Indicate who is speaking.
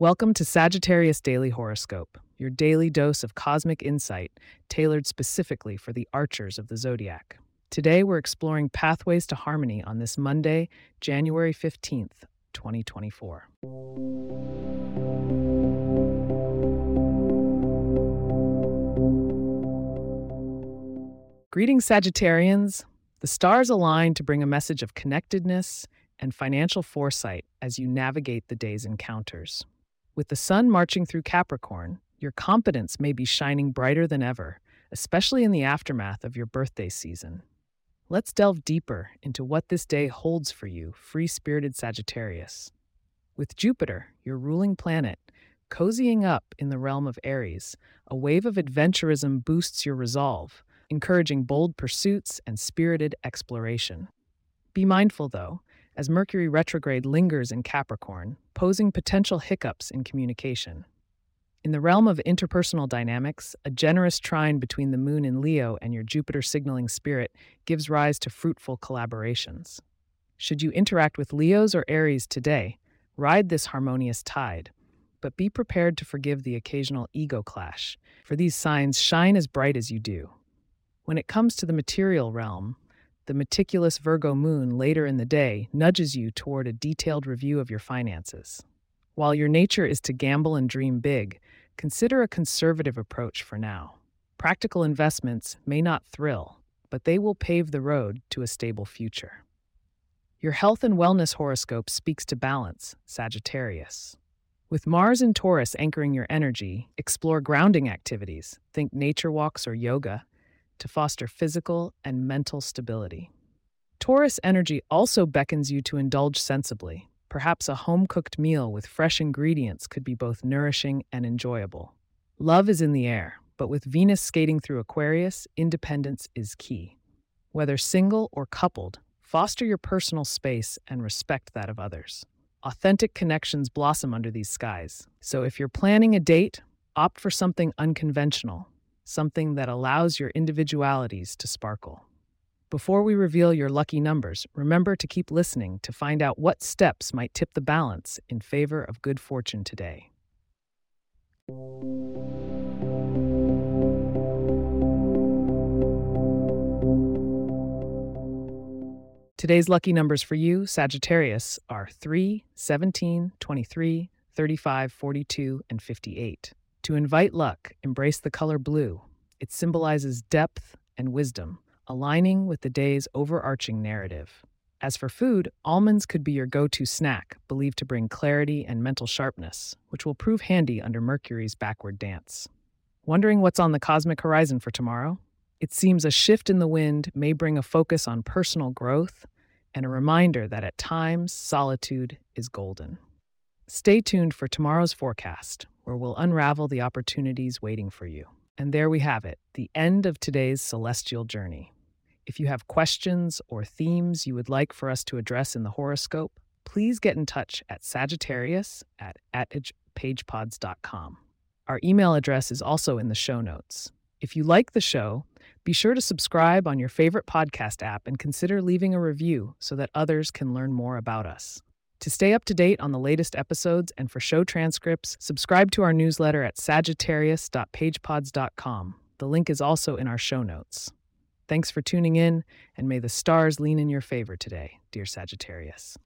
Speaker 1: Welcome to Sagittarius Daily Horoscope, your daily dose of cosmic insight tailored specifically for the archers of the zodiac. Today, we're exploring pathways to harmony on this Monday, January 15th, 2024. Greetings, Sagittarians. The stars align to bring a message of connectedness and financial foresight as you navigate the day's encounters. With the sun marching through Capricorn, your competence may be shining brighter than ever, especially in the aftermath of your birthday season. Let's delve deeper into what this day holds for you, free spirited Sagittarius. With Jupiter, your ruling planet, cozying up in the realm of Aries, a wave of adventurism boosts your resolve, encouraging bold pursuits and spirited exploration. Be mindful, though, as Mercury retrograde lingers in Capricorn, posing potential hiccups in communication. In the realm of interpersonal dynamics, a generous trine between the moon in Leo and your Jupiter signaling spirit gives rise to fruitful collaborations. Should you interact with Leos or Aries today, ride this harmonious tide, but be prepared to forgive the occasional ego clash, for these signs shine as bright as you do. When it comes to the material realm, the meticulous Virgo moon later in the day nudges you toward a detailed review of your finances. While your nature is to gamble and dream big, consider a conservative approach for now. Practical investments may not thrill, but they will pave the road to a stable future. Your health and wellness horoscope speaks to balance, Sagittarius. With Mars in Taurus anchoring your energy, explore grounding activities, think nature walks or yoga, to foster physical and mental stability. Taurus energy also beckons you to indulge sensibly. Perhaps a home cooked meal with fresh ingredients could be both nourishing and enjoyable. Love is in the air, but with Venus skating through Aquarius, independence is key. Whether single or coupled, foster your personal space and respect that of others. Authentic connections blossom under these skies, so if you're planning a date, opt for something unconventional something that allows your individualities to sparkle. Before we reveal your lucky numbers, remember to keep listening to find out what steps might tip the balance in favor of good fortune today. Today's lucky numbers for you, Sagittarius, are 3, 17, 23, 35, 42, and 58. To invite luck, embrace the color blue. It symbolizes depth and wisdom, aligning with the day's overarching narrative. As for food, almonds could be your go to snack, believed to bring clarity and mental sharpness, which will prove handy under Mercury's backward dance. Wondering what's on the cosmic horizon for tomorrow? It seems a shift in the wind may bring a focus on personal growth and a reminder that at times solitude is golden. Stay tuned for tomorrow's forecast, where we'll unravel the opportunities waiting for you. And there we have it, the end of today's celestial journey. If you have questions or themes you would like for us to address in the horoscope, please get in touch at Sagittarius at pagepods.com. Our email address is also in the show notes. If you like the show, be sure to subscribe on your favorite podcast app and consider leaving a review so that others can learn more about us. To stay up to date on the latest episodes and for show transcripts, subscribe to our newsletter at sagittarius.pagepods.com. The link is also in our show notes. Thanks for tuning in, and may the stars lean in your favor today, dear Sagittarius.